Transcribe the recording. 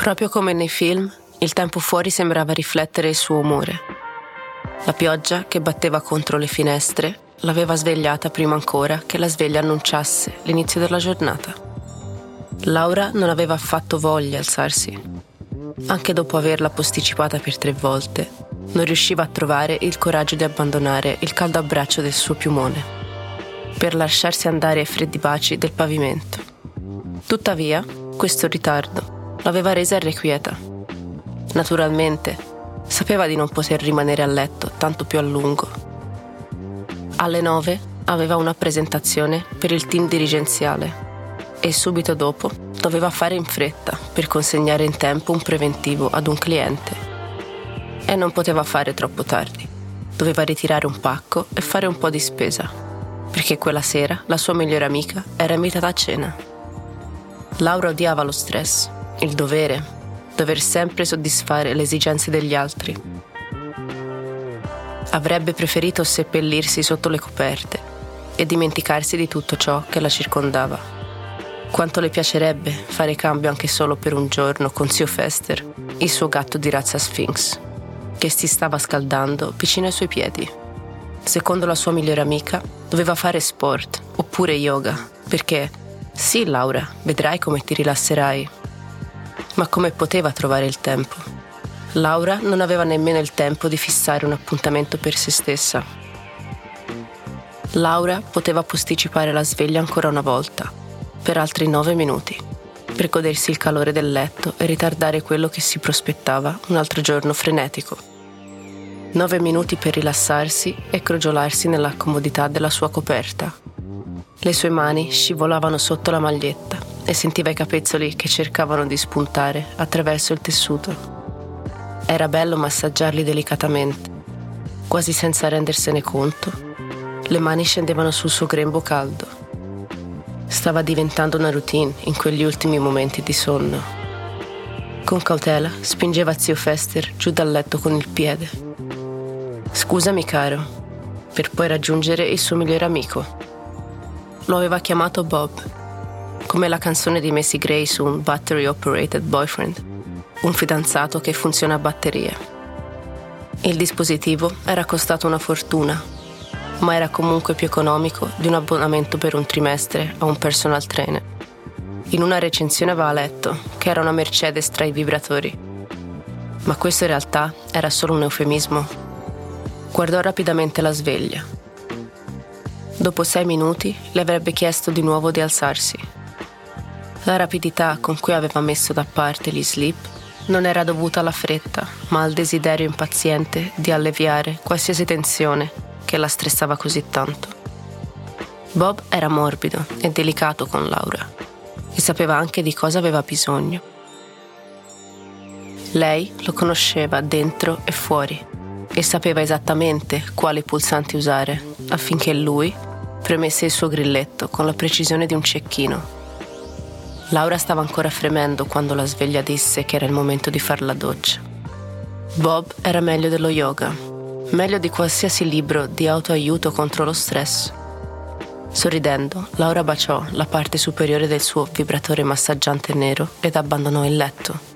Proprio come nei film, il tempo fuori sembrava riflettere il suo umore. La pioggia che batteva contro le finestre l'aveva svegliata prima ancora che la sveglia annunciasse l'inizio della giornata. Laura non aveva affatto voglia di alzarsi. Anche dopo averla posticipata per tre volte, non riusciva a trovare il coraggio di abbandonare il caldo abbraccio del suo piumone, per lasciarsi andare ai freddi baci del pavimento. Tuttavia, questo ritardo l'aveva resa irrequieta. Naturalmente, sapeva di non poter rimanere a letto tanto più a lungo alle 9 aveva una presentazione per il team dirigenziale e subito dopo doveva fare in fretta per consegnare in tempo un preventivo ad un cliente. E non poteva fare troppo tardi. Doveva ritirare un pacco e fare un po' di spesa, perché quella sera la sua migliore amica era invitata a cena. Laura odiava lo stress, il dovere, dover sempre soddisfare le esigenze degli altri Avrebbe preferito seppellirsi sotto le coperte e dimenticarsi di tutto ciò che la circondava. Quanto le piacerebbe fare cambio anche solo per un giorno con zio Fester, il suo gatto di razza Sphinx, che si stava scaldando vicino ai suoi piedi. Secondo la sua migliore amica, doveva fare sport oppure yoga, perché sì, Laura, vedrai come ti rilasserai. Ma come poteva trovare il tempo? Laura non aveva nemmeno il tempo di fissare un appuntamento per se stessa. Laura poteva posticipare la sveglia ancora una volta, per altri nove minuti, per godersi il calore del letto e ritardare quello che si prospettava un altro giorno frenetico. Nove minuti per rilassarsi e crogiolarsi nella comodità della sua coperta. Le sue mani scivolavano sotto la maglietta e sentiva i capezzoli che cercavano di spuntare attraverso il tessuto. Era bello massaggiarli delicatamente, quasi senza rendersene conto. Le mani scendevano sul suo grembo caldo. Stava diventando una routine in quegli ultimi momenti di sonno. Con cautela spingeva zio Fester giù dal letto con il piede. Scusami caro, per poi raggiungere il suo migliore amico. Lo aveva chiamato Bob, come la canzone di Macy Gray su un Battery Operated Boyfriend un fidanzato che funziona a batterie. Il dispositivo era costato una fortuna, ma era comunque più economico di un abbonamento per un trimestre a un personal trainer. In una recensione aveva letto che era una Mercedes tra i vibratori. Ma questo in realtà era solo un eufemismo. Guardò rapidamente la sveglia. Dopo sei minuti le avrebbe chiesto di nuovo di alzarsi. La rapidità con cui aveva messo da parte gli slip non era dovuta alla fretta, ma al desiderio impaziente di alleviare qualsiasi tensione che la stressava così tanto. Bob era morbido e delicato con Laura e sapeva anche di cosa aveva bisogno. Lei lo conosceva dentro e fuori e sapeva esattamente quali pulsanti usare affinché lui premesse il suo grilletto con la precisione di un cecchino Laura stava ancora fremendo quando la sveglia disse che era il momento di far la doccia. Bob era meglio dello yoga, meglio di qualsiasi libro di autoaiuto contro lo stress. Sorridendo, Laura baciò la parte superiore del suo vibratore massaggiante nero ed abbandonò il letto.